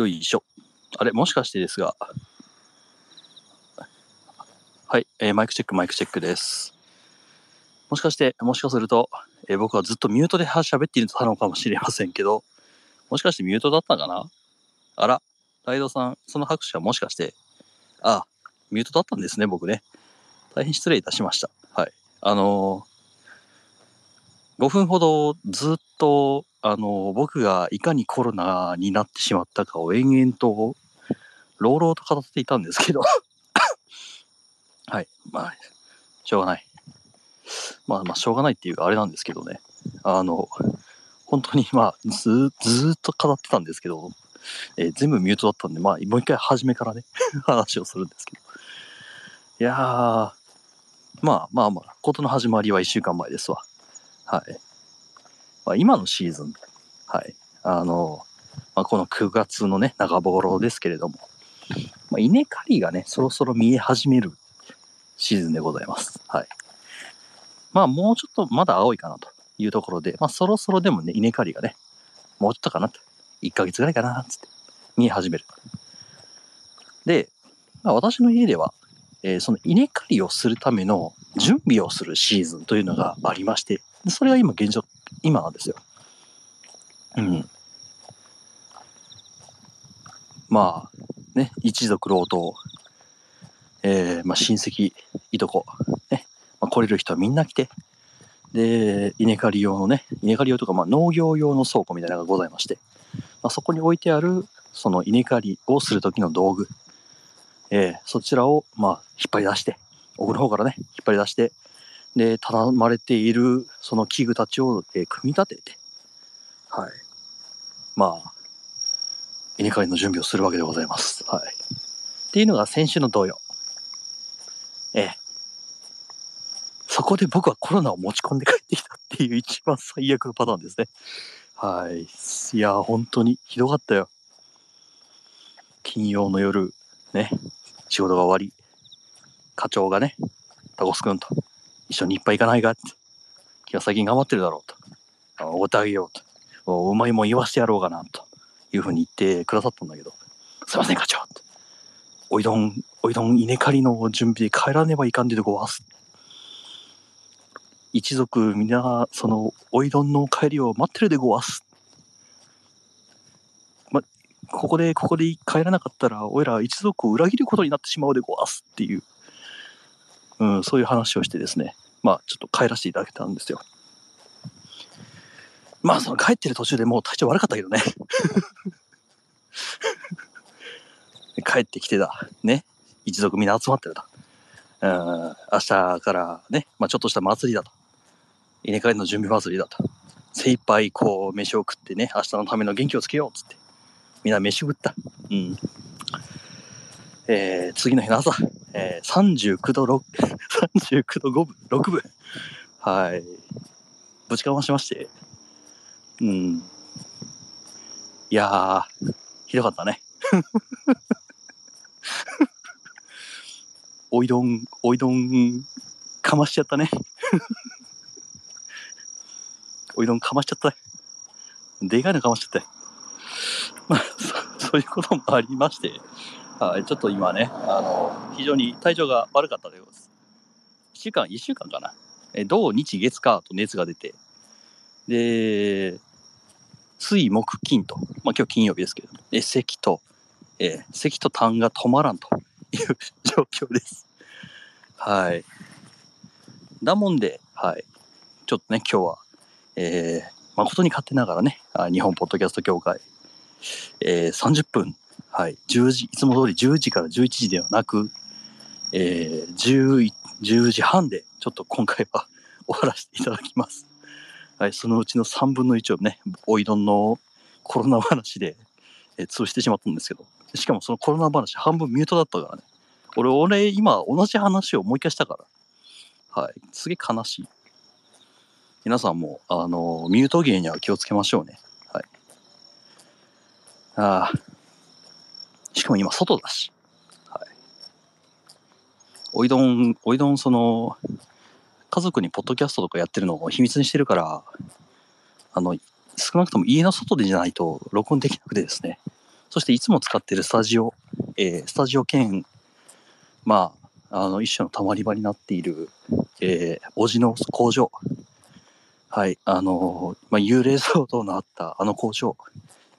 よいしょ。あれ、もしかしてですが、はい、えーマイクチェック、マイクチェックです。もしかして、もしかすると、えー僕はずっとミュートで喋っていたのかもしれませんけど、もしかしてミュートだったかな？あら、ライドさん、その拍手はもしかして、あ、ミュートだったんですね、僕ね。大変失礼いたしました。はい。あのー5分ほどずっと、あの僕がいかにコロナになってしまったかを延々と、朗々と語っていたんですけど、はい。まあ、しょうがない。まあまあ、しょうがないっていうか、あれなんですけどね。あの、本当にまあ、ずずっと語ってたんですけど、えー全部ミュートだったんで、まあ、もう一回初めからね、話をするんですけど。いやー、まあまあまあ、ことの始まりは1週間前ですわ。はい。まあ、今のシーズン、はい。あの、まあ、この9月のね、中頃ですけれども、まあ、稲刈りがね、そろそろ見え始めるシーズンでございます。はい。まあ、もうちょっとまだ青いかなというところで、まあ、そろそろでもね、稲刈りがね、もうちょっとかなと。1ヶ月ぐらいかな、つって、見え始める。で、まあ、私の家では、えーその稲刈りをするための準備をするシーズンというのがありまして、それが今現状、今なんですよ。うん。まあ、ね、一族老頭、えーまあ、親戚、いとこ、ね、まあ、来れる人はみんな来て、で、稲刈り用のね、稲刈り用とか、まあ、農業用の倉庫みたいなのがございまして、まあ、そこに置いてある、その稲刈りをする時の道具、えーそちらを、まあ、引っ張り出して、奥の方からね、引っ張り出して、で、頼まれている、その器具たちを、えー組み立てて、はい。まあ、稲刈りの準備をするわけでございます。はい。っていうのが先週の同様。ええ。そこで僕はコロナを持ち込んで帰ってきたっていう一番最悪のパターンですね。はい。いや、本当にひどかったよ。金曜の夜、ね、仕事が終わり、課長がね、タコスくんと一緒にいっぱい行かないかって。君は最近頑張ってるだろうと。おごってあげようと。おうまいも言わしてやろうかなというふうに言ってくださったんだけど、すいません課長。おいどん、おいどん稲刈りの準備で帰らねばいかんででごわす。一族みんな、その、おいどんの帰りを待ってるでごわす。ま、ここで、ここで帰らなかったら、おいら一族を裏切ることになってしまうでごわすっていう、うん、そういう話をしてですね、まあ、ちょっと帰らせていただけたんですよ。まあ、その帰ってる途中でもう体調悪かったけどね。帰ってきてだ。ね。一族みんな集まってると。うん、明日からね、まあちょっとした祭りだと。稲刈りの準備祭りだと。精一杯こう飯を食ってね、明日のための元気をつけようっつって。みんな飯食った。うん。えー、次の日の朝、えー、39度6、39度5分、6分。はい。ぶちかましまして。うん。いやー、ひどかったね。おいどん、おいどん、かましちゃったね。おいどんかましちゃった。でかいのかましちゃった。まあ、そそういうこともありまして、はい、ちょっと今ね、あの、非常に体調が悪かったということです。1週間、1週間かな。え、土日月火と熱が出て、で、水木金と、まあ今日金曜日ですけど、え、咳と、え咳と痰が止まらんという 状況です。はい。だもんで、はい。ちょっとね、今日は、えー誠に勝手ながらね、日本ポッドキャスト協会、えー30分、はい、10時、いつも通り10時から11時ではなく、えー 10, 10時半で、ちょっと今回は 終わらせていただきます。はい、そのうちの3分の1をね、おいどんのコロナ話で、えー潰してしまったんですけど、しかもそのコロナ話半分ミュートだったからね。俺、俺、今同じ話をもう一回したから。はい。すげえ悲しい。皆さんも、あの、ミュート芸には気をつけましょうね。はい。ああ。しかも今、外だし。はい。おいどん、おいどん、その、家族にポッドキャストとかやってるのを秘密にしてるから、あの、少なくとも家の外でじゃないと録音できなくてですね。そしていつも使ってるスタジオ、えー、スタジオ兼、まあ、あの、一種の溜まり場になっている、えー、おじの工場。はい、あのまあ、幽霊騒動のあったあの工場、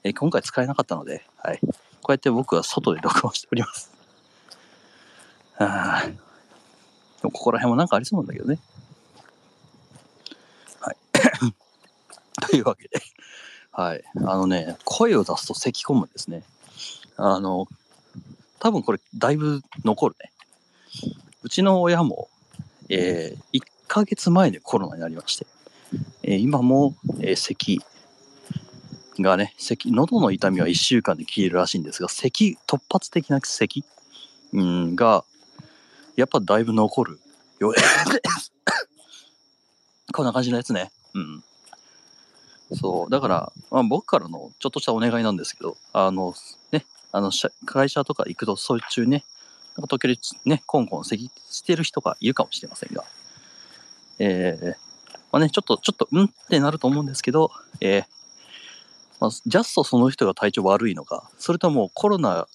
えー、今回使えなかったので、はい、こうやって僕は外で録音しております。あここら辺もなんかありそうなんだけどね。はい。というわけで、はい。あのね、声を出すと咳込むんですね。あの、多分これだいぶ残るね。うちの親も、えー、1ヶ月前でコロナになりまして、えー、今も、えー、咳がね、咳、喉の痛みは1週間で消えるらしいんですが、咳、突発的な咳、うん、が、やっぱだいぶ残るよ。こんな感じのやつね。うん。そう。だから、まあ、僕からのちょっとしたお願いなんですけど、あの、ね、あの、会社とか行くと、そうい中ね、なんか時々ね、コンコン咳してる人がいるかもしれませんが、えー、まあね、ちょっと、ちょっと、うんってなると思うんですけど、えー、まあ、ジャストその人が体調悪いのか、それともコロナ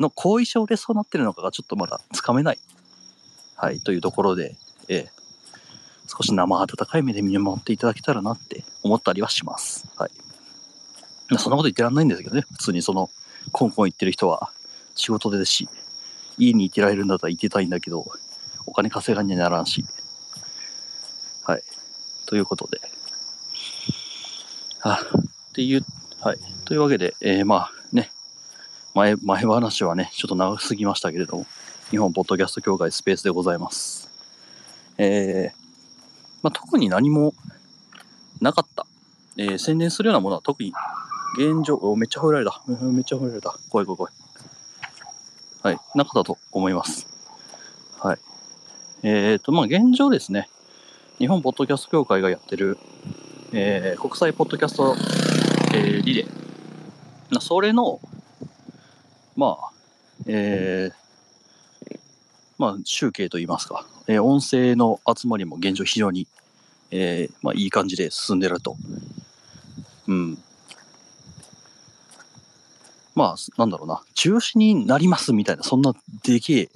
の後遺症でそうなってるのかがちょっとまだつかめない、はい、というところで、えー、少し生温かい目で見守っていただけたらなって思ったりはします。はい。そんなこと言ってらんないんですけどね、普通にその、コンコン言ってる人は仕事でですし、家にいてられるんだったらいてたいんだけど、お金稼がんにはならんし。はい。ということで。あ、っていう、はい。というわけで、えー、まあね、前、前話はね、ちょっと長すぎましたけれども、日本ポッドキャスト協会スペースでございます。えー、まあ、特に何もなかった。えー、宣伝するようなものは特に現状、めっちゃ吠えられた。めっちゃ吠えられた。怖い怖い怖い。はい。なかったと思います。はい。えっ、ー、と、まあ、現状ですね。日本ポッドキャスト協会がやってる、えー、国際ポッドキャスト、えー、リレー。それの、まあ、えー、まあ、集計といいますか、えー、音声の集まりも現状非常に、えー、まあ、いい感じで進んでると。うん。まあ、なんだろうな、中止になりますみたいな、そんなでけえ、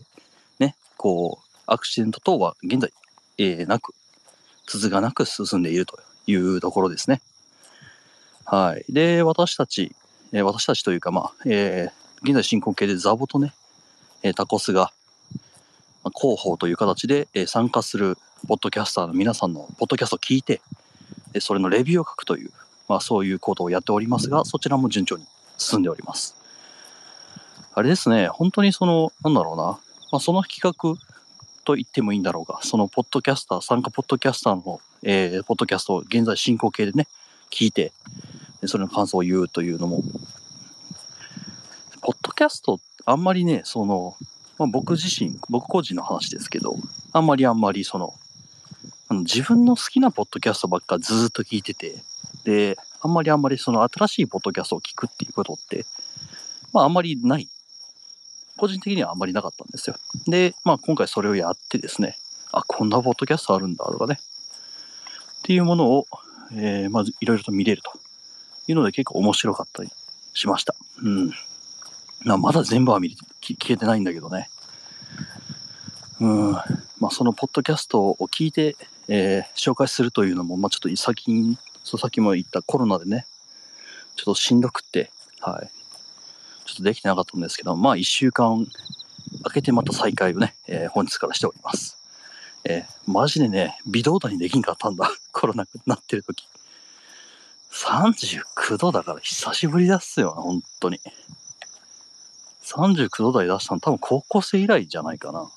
ね、こう、アクシデント等は現在、えー、なく、続かなく進んでいるというところですね。はい。で、私たち、えー、私たちというか、まあ、えー、現在進行形でザボとね、えー、タコスが、まあ、広報という形で、えー、参加するポッドキャスターの皆さんのポッドキャストを聞いて、でそれのレビューを書くという、まあ、そういうことをやっておりますが、そちらも順調に進んでおります。あれですね、本当にその、なんだろうな、まあ、その企画と言ってもいいんだろうが、そのポッドキャスター、参加ポッドキャスターの、えー、ポッドキャストを現在進行形でね、聞いて、それの感想を言うというのも、ポッドキャスト、あんまりね、その、まあ、僕自身、僕個人の話ですけど、あんまりあんまりその、あの自分の好きなポッドキャストばっかずっと聞いてて、で、あんまりあんまりその新しいポッドキャストを聞くっていうことって、まああんまりない。個人的にはあんまりなかったんですよ。で、まあ今回それをやってですね、あ、こんなポッドキャストあるんだとかね、っていうものを、えー、まずいろいろと見れるというので結構面白かったりしました。うん。まあ、まだ全部は見聞けてないんだけどね。うん。まあそのポッドキャストを聞いて、えー、紹介するというのも、まあちょっと先に、そうさっきも言ったコロナでね、ちょっとしんどくって、はい。ちょっとできてなかったんですけど、まあ1週間空けてまた再開をね、えー、本日からしております。えー、マジでね、微動だにできんかったんだ。コロナになってる時。39度だから久しぶりだっすよ、本当に。39度台出したの多分高校生以来じゃないかな。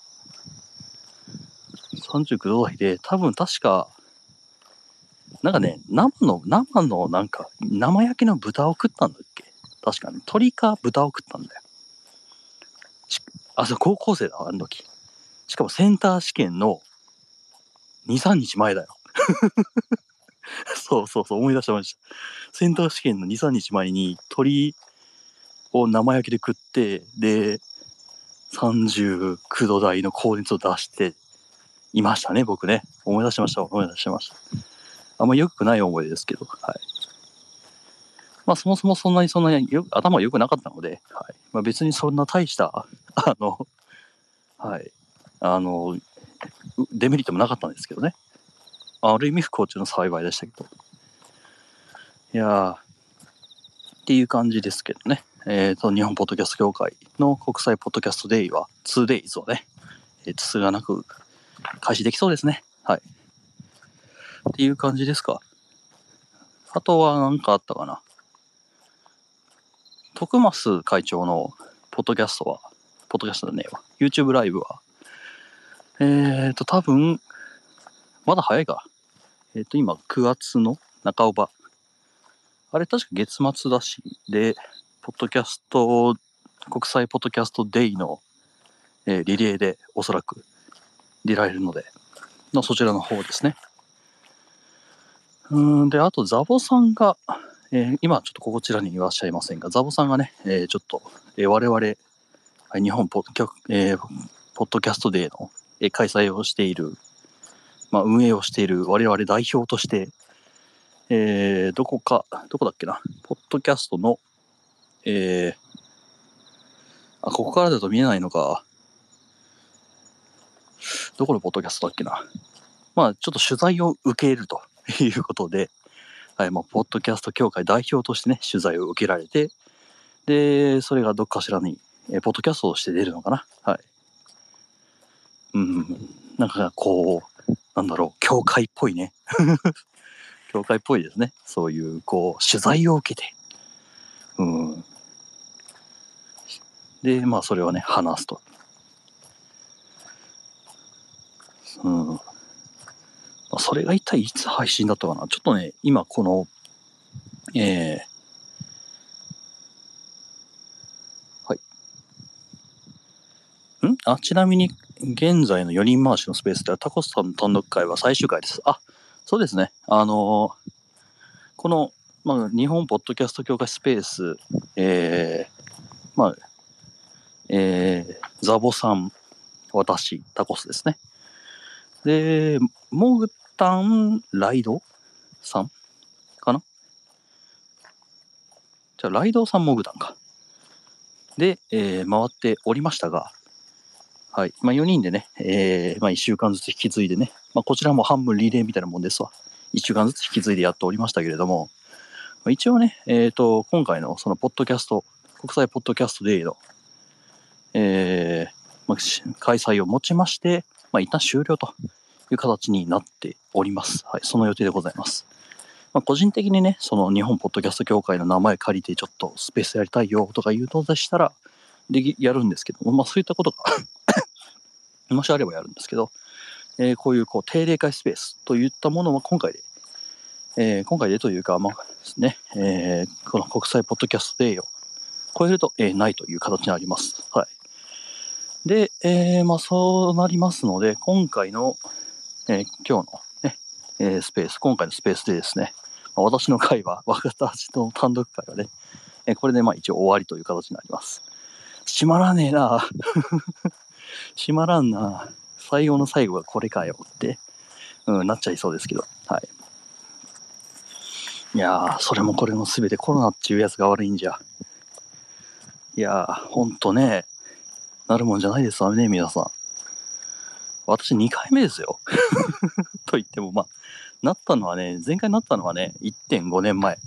39度台で、多分確か、なんかね、生の、生のなんか、生焼けの豚を食ったんだっけ？確かに、鳥か豚を食ったんだよ。あ、そう、高校生だ、あの時。しかもセンター試験の2、3日前だよ。そうそうそう、思い出した思い出した。センター試験の2、3日前に鳥を生焼きで食って、で、39度台の高熱を出していましたね、僕ね。思い出しました、思い出しました。あんま良くない思い出ですけど、はい。まあそもそもそんなにそんなによ頭良くなかったので、はい。まあ別にそんな大した、あの、はい。あの、デメリットもなかったんですけどね。ある意味不幸中の幸いでしたけど。いやー、っていう感じですけどね。えっ、と、日本ポッドキャスト協会の国際ポッドキャストデイは、2days をね、えー、つつがなく開始できそうですね。はい。っていう感じですか。あとは何かあったかな。徳増会長のポッドキャストは、ポッドキャストだねえわ。YouTube ライブは、えっ、と、多分、まだ早いか。えっ、と、今、9月の中尾場。あれ、確か月末だし、で、ポッドキャスト、国際ポッドキャストデイの、えーリレーでおそらく出られるので、のそちらの方ですね。うん、で、あと、ザボさんが、えー今ちょっとこちらにいらっしゃいませんが、ザボさんがね、えーちょっと、えー我々、日本ポッドキャ、えーポッドキャストデーの、え開催をしている、まあ、運営をしている我々代表として、えーどこか、どこだっけな、ポッドキャストの、えーあ、ここからだと見えないのか。どこのポッドキャストだっけな。まあ、ちょっと取材を受けると いうことで、はい、まあ、ポッドキャスト協会代表としてね、取材を受けられて、で、それがどっかしらに、えーポッドキャストとして出るのかな。はい。うん、なんかこう、なんだろう、協会っぽいね。協会っぽいですね。そういう、こう、取材を受けて、うん。で、まあ、それをね、話すと。うん。まあそれが一体いつ配信だったかなちょっとね、今この、えー、はい。ん？あ、ちなみに、現在の4人回しのスペースでは、タコスさんの単独会は最終回です。あ、そうですね。あのーこの、まあ、日本ポッドキャスト協会スペース、えー、まあ、えー、ザボさん、私、タコスですね。で、モグタンライドさんかな？じゃあ、ライドさんモグタンか。で、えー回っておりましたが、はい。まあ、4人でね、えーまあ、1週間ずつ引き継いでね、まあ、こちらも半分リレーみたいなもんですわ。1週間ずつ引き継いでやっておりましたけれども、まあ一応ね、えっ、と、今回のそのポッドキャスト、国際ポッドキャストデーの、えーまあ、開催をもちまして、まあ、一旦終了という形になっております。はい、その予定でございます。まあ、個人的にね、その日本ポッドキャスト協会の名前借りてちょっとスペースやりたいよとか言うのでしたら、でやるんですけども、まあそういったことがもしあればやるんですけど、えーこういうこう定例会スペースといったものは今回で、えー今回でというか、まあですね、えーこの国際ポッドキャストデーを超えると、えーないという形になります。はい。で、えーまあそうなりますので、今回の、えー今日のね、えースペース、今回のスペースでですね、まあ私の会は、私の単独会はね、えーこれでまあ一応終わりという形になります。閉まらねえな閉まらんな最後の最後がこれかよって、うん、なっちゃいそうですけど、はい。いやー、それもこれも全てコロナっていうやつが悪いんじゃ。いやー、ほんとね、なるもんじゃないですわね、皆さん。私2回目ですよ。と言っても、まあ、なったのはね、前回なったのはね、1.5年前。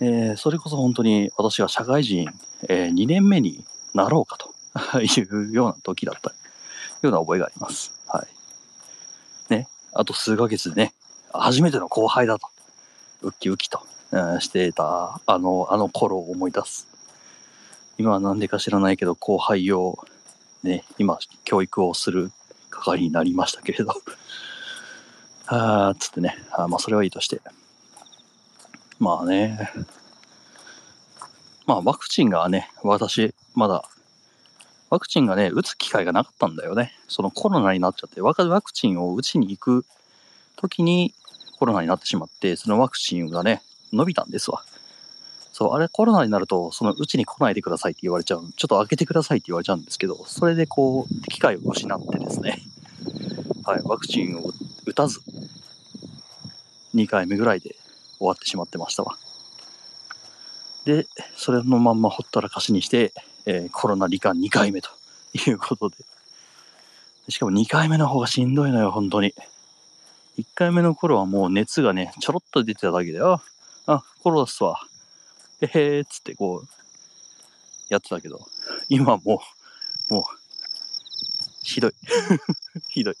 えーそれこそ本当に私が社会人、え2年目になろうかと いうような時だったような覚えがあります。はい。ね、あと数ヶ月でね、初めての後輩だと、ウキウキと、うんしていた、あの、あの頃を思い出す。今は何でか知らないけど、後輩を、ね、今、教育をする係になりましたけれど、あー、つってね、あまあ、それはいいとして。まあね、まあ、ワクチンがね、私、まだ、ワクチンがね、打つ機会がなかったんだよね。そのコロナになっちゃって、ワクワクチンを打ちに行く時にコロナになってしまって、そのワクチンがね、伸びたんですわ。そう、あれコロナになると、そのうちに来ないでくださいって言われちゃう。ちょっと開けてくださいって言われちゃうんですけど、それでこう、機会を失ってですね、はい、ワクチンを打たず、2回目ぐらいで終わってしまってましたわ。で、それのまんまほったらかしにして、えーコロナ罹患2回目ということで。しかも2回目の方がしんどいのよ、本当に。1回目の頃はもう熱がね、ちょろっと出てただけで、あ、あ、コロナっすわ。へへーっつってこう、やってたけど、今もう、もう、ひどい。ひどい。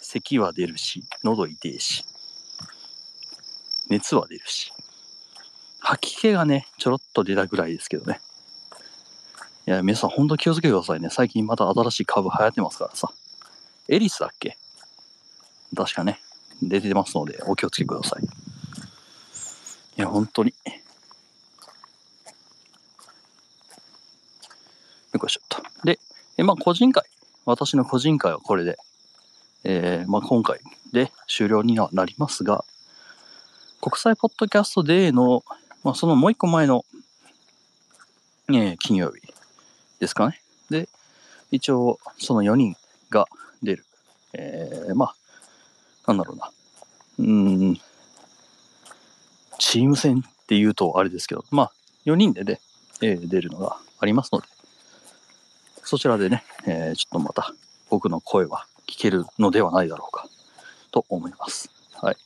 咳は出るし、喉痛いし、熱は出るし、吐き気がね、ちょろっと出たぐらいですけどね。いや、皆さん本当気をつけてくださいね。最近また新しい株流行ってますからさ。エリスだっけ？確かね、出てますので、お気をつけください。いや、本当に。よいしょっと。で、えまあ、個人会。私の個人会はこれで、えーまあ、今回で終了にはなりますが、国際ポッドキャストデーの、まあ、そのもう一個前の、えー金曜日ですかね。で、一応、その4人が出る。えーまあ、なんだろうな。うん、チーム戦っていうとあれですけど、まあ、4人でね、えー出るのがありますので、そちらでね、えーちょっとまた僕の声は聞けるのではないだろうかと思います。はい。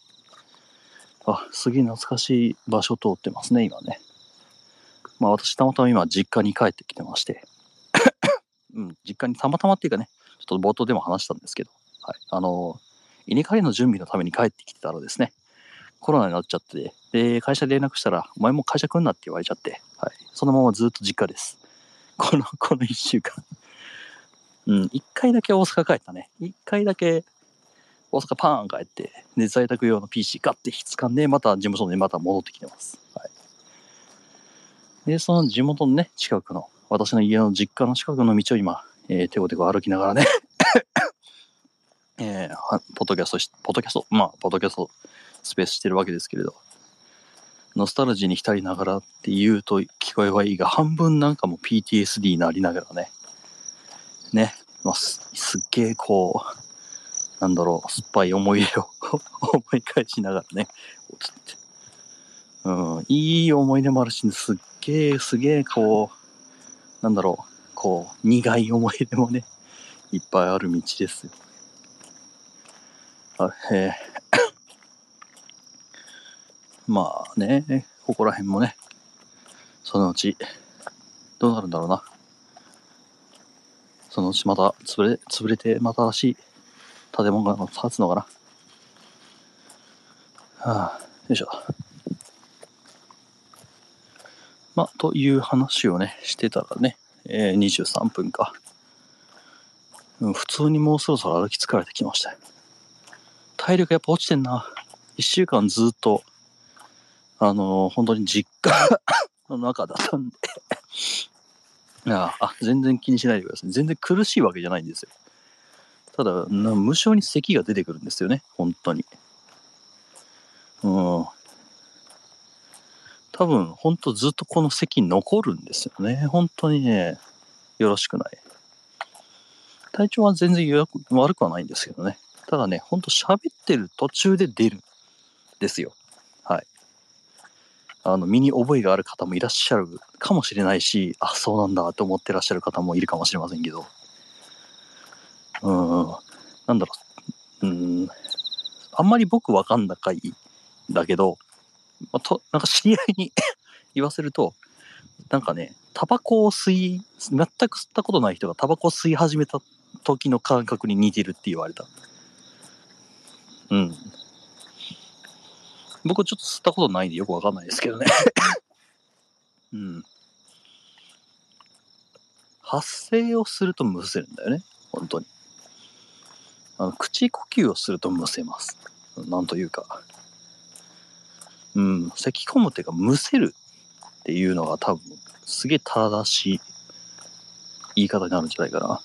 あ、すげえ懐かしい場所通ってますね、今ね。まあ私たまたま今実家に帰ってきてまして、うん、実家にたまたまっていうかね、ちょっと冒頭でも話したんですけど、はい。あの、稲刈りの準備のために帰ってきてたらですね、コロナになっちゃって、で、会社で連絡したら、お前も会社来んなって言われちゃって、はい。そのままずっと実家です。この、この1週間。うん、1回だけ大阪帰ったね。1回だけ大阪パーン帰って、で、在宅用の PC ガッて掴んで、また事務所にまた戻ってきてます。はい。で、その地元のね、近くの、私の家の実家の近くの道を今、えー、手を手を歩きながらね、えーはポッドキャストし、ポッドキャスト、まあ、ポッドキャストスペースしてるわけですけれど、ノスタルジーに浸りながらって言うと聞こえはいいが、半分なんかも PTSD になりながらね、ね、まあ、すすっげえこう、なんだろう、酸っぱい思い出を 思い返しながらね、つってうん、いい思い出もあるし、すっげえ、すげえ、こう、なんだろう、こう、苦い思い出もね、いっぱいある道ですよ。あえー まあね、ここら辺もね、そのうち、どうなるんだろうな。そのうちまた潰れ、潰れて、また新しい建物が建つのかな。はあ、よいしょ。まあ、という話をね、してたらね、えー、23分か。うん、普通にもうそろそろ歩き疲れてきました。体力やっぱ落ちてんな。一週間ずっと、あのー本当に実家 の中だったんで ああ、全然気にしないでください。全然苦しいわけじゃないんですよ。ただ、無性に咳が出てくるんですよね。本当に。うん。多分、本当ずっとこの咳残るんですよね。本当にね、よろしくない。体調は全然悪くはないんですけどね。ただね、ほんと喋ってる途中で出るですよ。はい。あの、身に覚えがある方もいらっしゃるかもしれないし、あ、そうなんだと思ってらっしゃる方もいるかもしれませんけど。うん、なんだろう。うーん、あんまり僕わかんないんだけど、まあと なんか知り合いに 言わせると、なんかね、タバコを吸い、全く吸ったことない人がタバコを吸い始めた時の感覚に似てるって言われた。うん。僕ちょっと吸ったことないんでよくわかんないですけどね。うん。発声をするとむせるんだよね。本当に。あの口呼吸をするとむせます。なんというか。うん。咳き込むっていうか、むせるっていうのが多分、すげえ正しい言い方になるんじゃないかな。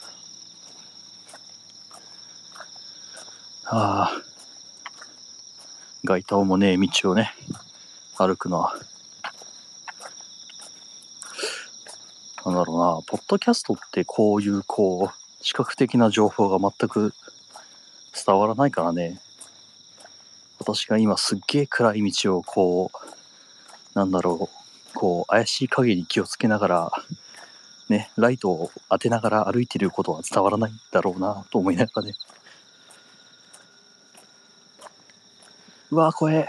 ああ。街灯もねえ道をね、歩くのは。なんだろうな、ポッドキャストってこういう、こう、視覚的な情報が全く伝わらないからね。私が今すっげえ暗い道をこう、なんだろう、こう、怪しい影に気をつけながら、ね、ライトを当てながら歩いてることは伝わらないんだろうなと思いながらね。うわ、怖え。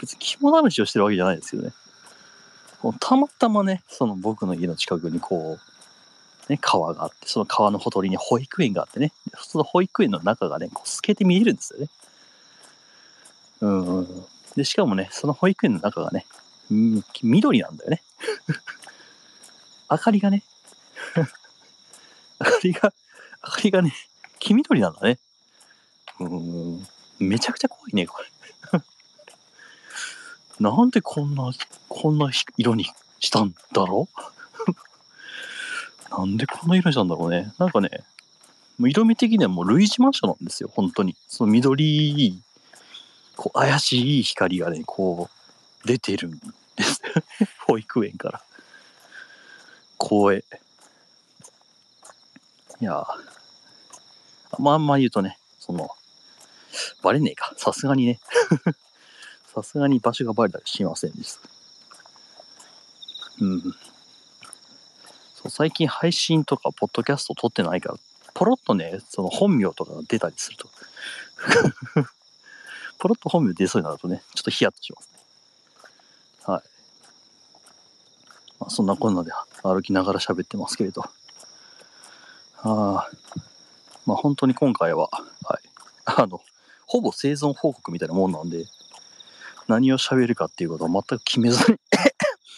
別に肝試しをしてるわけじゃないですけどね。たまたまね、その僕の家の近くにこう、ね、川があって、その川のほとりに保育園があってね、その保育園の中がね、こう透けて見えるんですよね。うん。で、しかもね、その保育園の中がね、緑なんだよね。明かりがね、明かりが、明かりがね、黄緑なんだね。うん。めちゃくちゃ怖いね、これ。なんでこんな、こんな色にしたんだろう？なんでこんな色にしたんだろうね。なんかね、もう色味的にはもう類似マンションなんですよ、本当に。その緑、こう怪しい光がね、こう出てるんです。保育園から。光栄。いやまああんま言うとね、その、バレねえか。さすがにね。さすがに場所がバレたりしませんでした。うん。そう最近配信とか、ポッドキャスト撮ってないから、ポロッとね、その本名とかが出たりするとポロッと本名出そうになるとね、ちょっとヒヤッとしますね。はい。まあ、そんなこんなで歩きながら喋ってますけれど。ああ、まあ本当に今回は、はい。あの、ほぼ生存報告みたいなもんなんで、何を喋るかっていうことは全く決めずに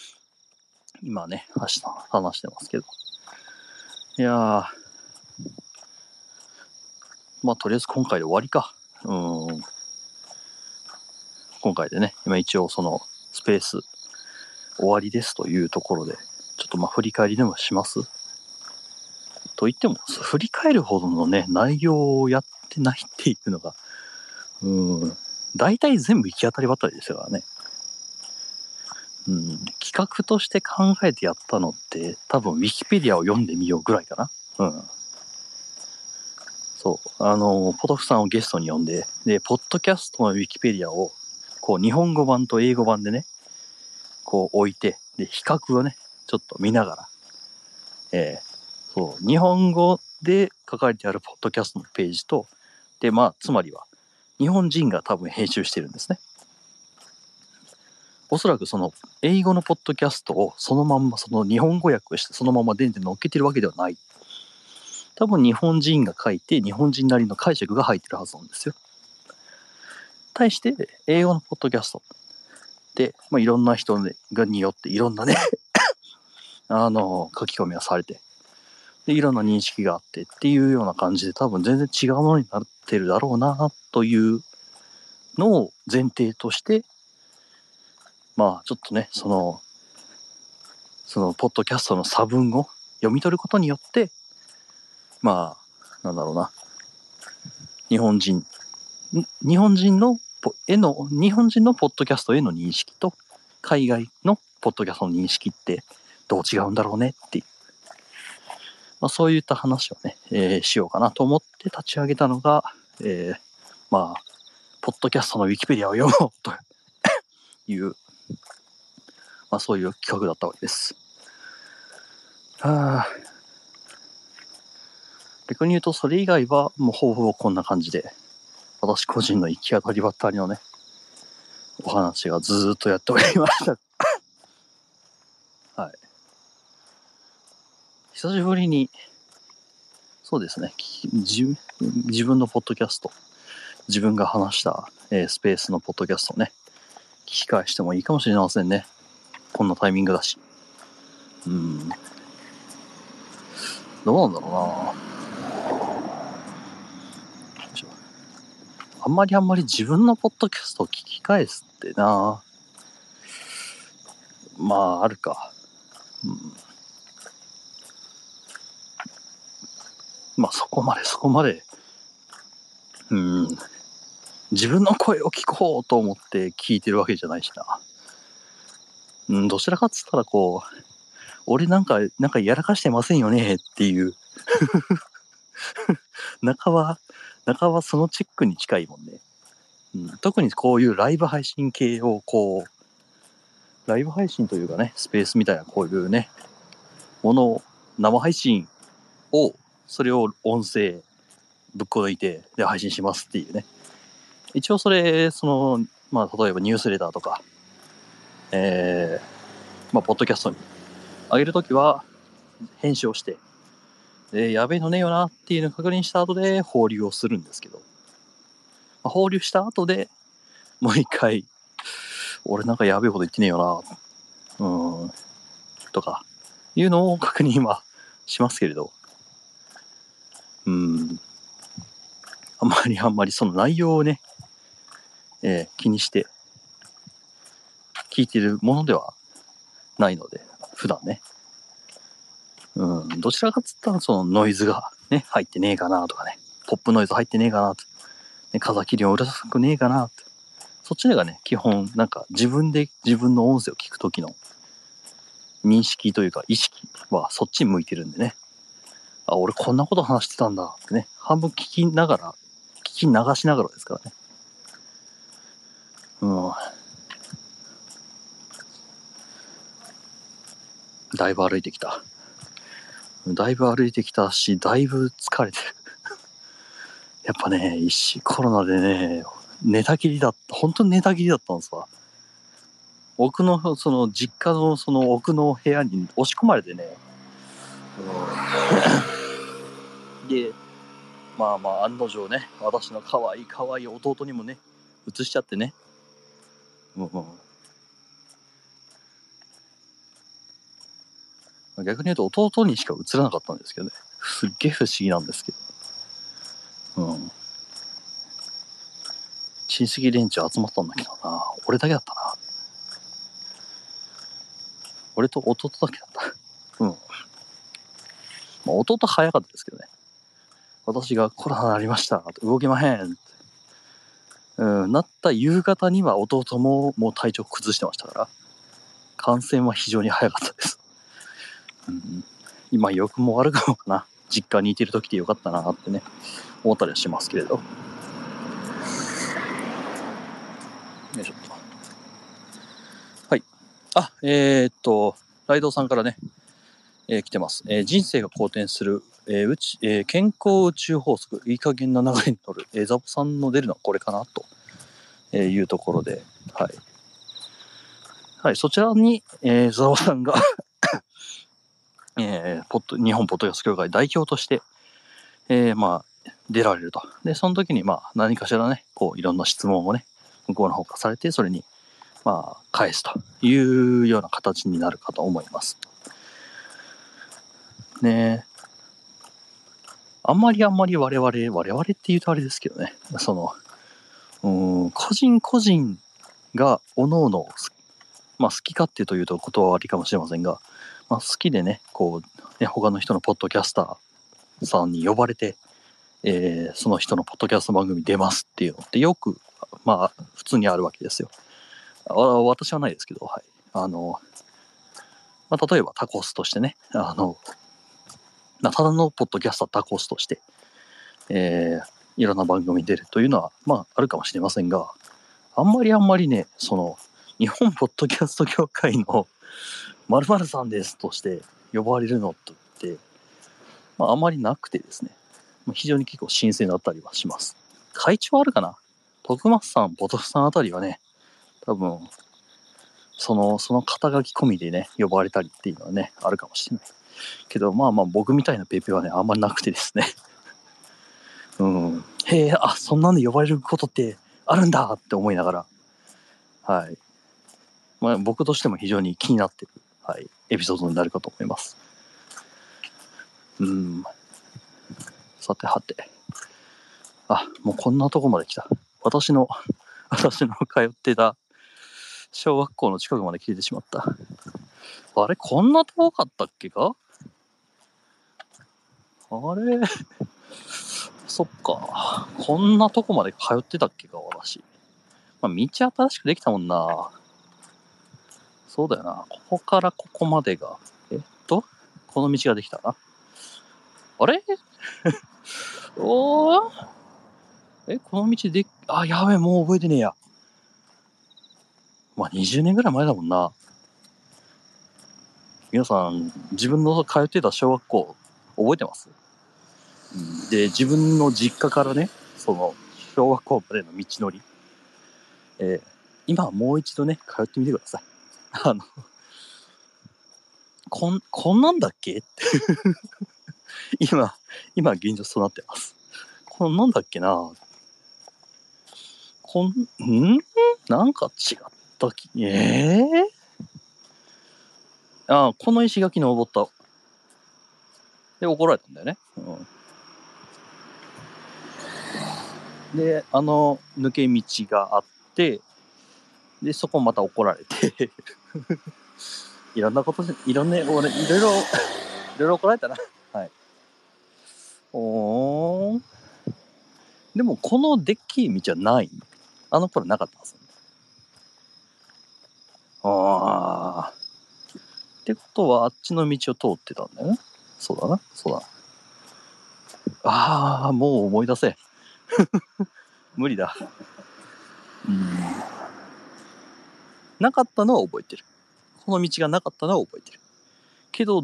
今ね、明日話してますけど。いやー、まあとりあえず今回で終わりか。うん。今回でね、今一応そのスペース終わりですというところで、ちょっとまあ振り返りでもします？と言っても、振り返るほどのね、内容をやってないっていうのが、うん、大体全部行き当たりばったりですからね。うん、企画として考えてやったのって多分ウィキペディアを読んでみようぐらいかな。うん。そう。あの、ポトフさんをゲストに呼んで、で、ポッドキャストのウィキペディアを、こう、日本語版と英語版でね、こう置いて、で、比較をね、ちょっと見ながら、えー、そう、日本語で書かれてあるポッドキャストのページと、で、まあ、つまりは、日本人が多分編集してるんですね。おそらくその英語のポッドキャストをそのまんまその日本語訳してそのまま電で乗っけてるわけではない。多分日本人が書いて日本人なりの解釈が入ってるはずなんですよ。対して英語のポッドキャスト。で、まあ、いろんな人によっていろんなね あの書き込みがされてでいろんな認識があってっていうような感じで多分全然違うものになってるだろうなというのを前提として、まあちょっとね、その、そのポッドキャストの差分を読み取ることによって、まあ、なんだろうな、日本人、日本人のへの、日本人のポッドキャストへの認識と、海外のポッドキャストの認識ってどう違うんだろうねっていう、まあ、そういった話をね、えー、しようかなと思って立ち上げたのが、えー、まあ、ポッドキャストのウィキペディアを読もうと いう、まあそういう企画だったわけです。はあ。逆に言うと、それ以外はもうほぼほぼこんな感じで、私個人の行き当たりばったりのね、お話がずっとやっておりました はい。久しぶりに、そうですね、自分のポッドキャスト、自分が話した、えー、スペースのポッドキャストをね、聞き返してもいいかもしれませんね。こんなタイミングだし。うん。どうなんだろうなあんまりあんまり自分のポッドキャストを聞き返すってなまあ、あるか。うん。まあ、そこまでそこまで、うん。自分の声を聞こうと思って聞いてるわけじゃないしな。うん、どちらかっつったらこう、俺なんか、なんかやらかしてませんよねっていう 中は、中はそのチェックに近いもんね。うん、特にこういうライブ配信系をこう、ライブ配信というかね、スペースみたいなこういうね、ものを、生配信を、それを音声ぶっこ抜いて、で、配信しますっていうね。一応それ、その、まあ、例えばニュースレターとか、えー、まあ、ポッドキャストに上げるときは、編集をして、で、やべえのねえよなっていうのを確認した後で放流をするんですけど、まあ、放流した後でもう一回、俺なんかやべえこと言ってねえよな、うん、とか、いうのを確認はしますけれど、うん、あんまりあんまりその内容をね、えー、気にして聞いてるものではないので、普段ね。うん、どちらかっつったらそのノイズがね、入ってねえかなとかね、ポップノイズ入ってねえかなと、ね、風切りもうるさくねえかなと。そっちがね、基本、なんか自分で自分の音声を聞くときの認識というか意識はそっちに向いてるんでね。あ、俺こんなこと話してたんだってね、半分聞きながら、聞き流しながらですからね。うん。だいぶ歩いてきた。だいぶ歩いてきたし、だいぶ疲れてる。やっぱね、一コロナでね、寝たきりだった、本当に寝たきりだったんですわ。奥の、その実家のその奥の部屋に押し込まれてね、で、まあまあ案の定ね、私の可愛い可愛い弟にもね、移しちゃってね、う逆に言うと弟にしか映らなかったんですけどね。すっげえ不思議なんですけど。うん。親戚連中集まったんだけどな。俺だけだったな。俺と弟だけだった。うん。まあ、弟早かったですけどね。私がコロナになりました。動けまへん。うん、なった夕方には弟ももう体調崩してましたから、感染は非常に早かったです。今、良くも悪くもかな。実家にいてる時でよかったなってね、思ったりはしますけれど。よいしょっと。はい。あ、えー、っと、ライドさんからね、えー、来てます。えー、人生が好転する、えーうちえー、健康宇宙法則、いい加減な流れに乗る、えー、ザボさんの出るのはこれかなと、えいうところで、はい。はい、そちらに、えー、ザボさんがえー、ポッド日本ポッドキャスト協会代表として、えー、まあ、出られると。で、その時に、まあ、何かしらね、こう、いろんな質問をね、向こうの方からされて、それに、まあ、返すというような形になるかと思います。ねあんまりあんまり我々、我々って言うとあれですけどね、その、うん、個人個人が各々、まあ好き勝手というと言葉はありかもしれませんが、まあ、好きでね、こう、ね、他の人のポッドキャスターさんに呼ばれて、えー、その人のポッドキャスト番組出ますっていうのってよく、まあ、普通にあるわけですよ。私はないですけど、はい。あの、まあ、例えばタコスとしてね、あの、ただのポッドキャスタータコスとして、えー、いろんな番組に出るというのは、まあ、あるかもしれませんが、あんまりあんまりね、その、日本ポッドキャスト協会の〇〇さんですとして呼ばれるのって、まあ、あまりなくてですね、まあ、非常に結構新鮮だったりはします。会長あるかな？徳松さん、ポトフさんあたりはね、多分、その、その肩書き込みでね、呼ばれたりっていうのはね、あるかもしれない。けど、まあまあ僕みたいなペペはね、あんまりなくてですね。うん。へえ、あ、そんなんで呼ばれることってあるんだって思いながら、はい。まあ僕としても非常に気になってるはい、エピソードになるかと思います。うん。さてはて。あ、もうこんなとこまで来た。私の、私の通ってた小学校の近くまで来てしまった。あれこんな遠かったっけか？あれ？そっか。こんなとこまで通ってたっけか、私。まあ、道新しくできたもんな。そうだよな。ここからここまでが、えっと、この道ができた？な。あれ？おー？え、この道で、あ、やべえ、もう覚えてねえや。まあ、20年ぐらい前だもんな。皆さん、自分の通ってた小学校、覚えてます、で、自分の実家からね、その、小学校までの道のり、えー今もう一度ね、通ってみてください。あの、こん、こんなんだっけ？今、今現状そうなってます。こんなんだっけな？こん、ん？なんか違ったき、ええあこの石垣登った。で、怒られたんだよね。うん、で、あの、抜け道があって、で、そこまた怒られて、いろんなこと、いろんな、俺、いろいろ、いろいろ怒られたな。はい。おーん。でも、このでっきい道はない？あの頃なかったはず。ああ。ってことは、あっちの道を通ってたんだよね。そうだな。そうだな。ああ、もう思い出せ。無理だ。うん。なかったのは覚えてる。この道がなかったのは覚えてる。けど、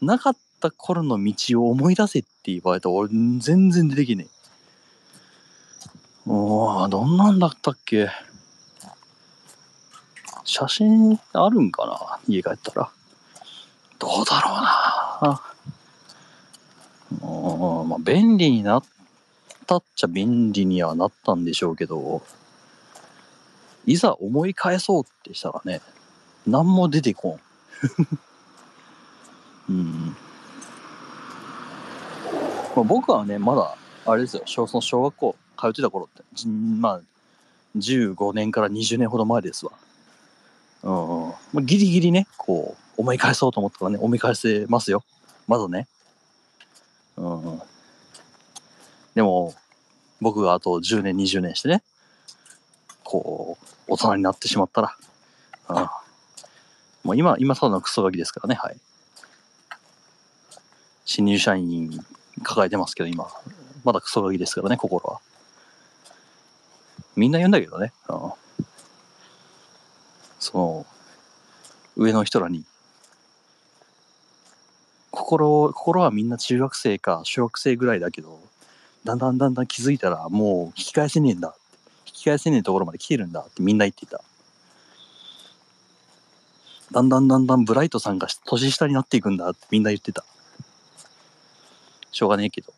なかった頃の道を思い出せって言われたら俺全然出てきねえ。おー、どんなんだったっけ？写真あるんかな？家帰ったら。どうだろうなうんまあ便利になったっちゃ便利にはなったんでしょうけど、いざ思い返そうってしたらね、何も出てこん。うん。まあ、僕はね、まだ、あれですよ、小その小学校通ってた頃って、じまあ、15年から20年ほど前ですわ。うん。まあ、ギリギリね、こう、思い返そうと思ったらね、思い返せますよ。まだね。うん。でも、僕があと10年、20年してね、こう、大人になってしまったら、うん。もう今、今ただのクソガキですからね、はい。新入社員抱えてますけど、今。まだクソガキですからね、心は。みんな言うんだけどね。うん、その、上の人らに、心、心はみんな中学生か小学生ぐらいだけど、だんだんだんだん気づいたらもう引き返せねえんだ。引き返せねえところまで来てるんだってみんな言ってた。だんだんだんだんブライトさんが年下になっていくんだってみんな言ってた。しょうがねえけど。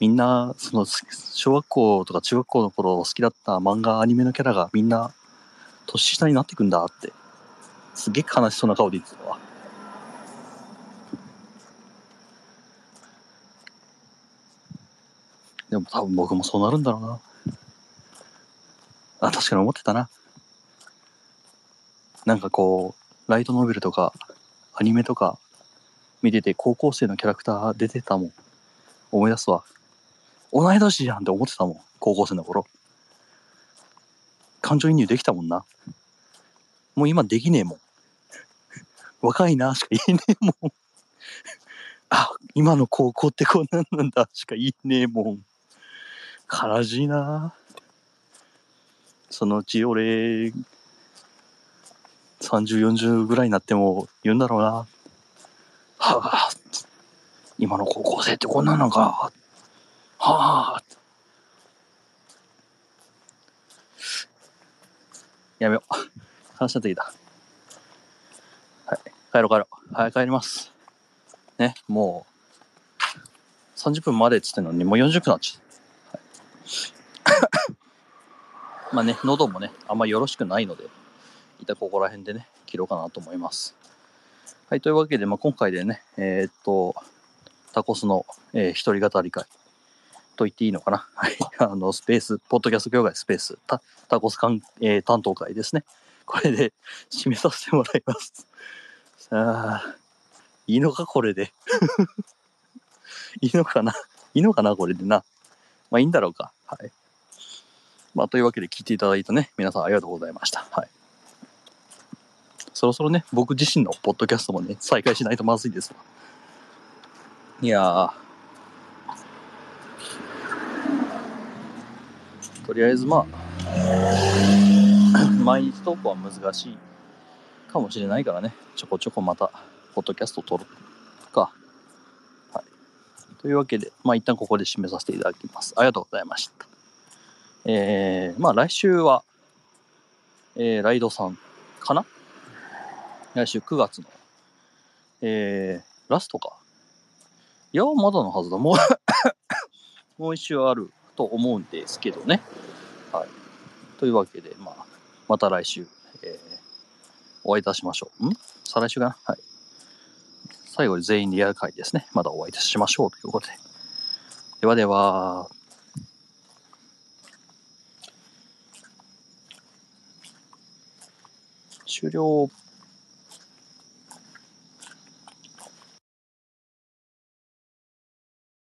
みんな、その、小学校とか中学校の頃好きだった漫画、アニメのキャラがみんな、年下になっていくんだって。すげえ悲しそうな顔で言ってたわ。でも多分僕もそうなるんだろうな。あ、確かに思ってたな。なんかこう、ライトノベルとか、アニメとか、見てて高校生のキャラクター出てたもん。思い出すわ。同い年じゃんって思ってたもん。高校生の頃。感情移入できたもんな。もう今できねえもん。若いなしか言えねえもん。あ、今の高校ってこんなんなんだしか言えねえもん。悲しいなそのうち俺、30、40ぐらいになっても言うんだろうな。はあ、今の高校生ってこんなのか。はあ。やめよう。話しなってきた。はい。帰ろう帰ろう。はい、帰ります。ね、もう、30分までっつってんのに、もう40分なっちゃった。まあね、喉もね、あんまよろしくないので、一旦ここら辺でね、切ろうかなと思います。はい、というわけで、まあ、今回でね、えーっと、タコスの、えー一人語り会と言っていいのかな。はい、あの、スペース、ポッドキャスト協会スペース、タタコス関、えー担当会ですね。これで締めさせてもらいます。さあ、いいのか、これで。いいのかな？いいのかな、これでな。まあ、いいんだろうか。はい。まあ、というわけで聞いていただいたね、皆さんありがとうございました。はい。そろそろね、僕自身のポッドキャストもね、再開しないとまずいですわ。いやー。とりあえずまあ、毎日投稿は難しいかもしれないからね、ちょこちょこまた、ポッドキャスト撮るか。というわけで、まあ一旦ここで締めさせていただきます。ありがとうございました。えー、まあ来週は、えー、ライドさんかな？来週9月の、えー、ラストか？いや、まだのはずだ。もう もう一週あると思うんですけどね。はい。というわけで、まあ、また来週、えー、お会いいたしましょう。ん？再来週かな？はい。最後に全員リアル会ですね。まだお会いいたしましょうということで。ではでは。終了。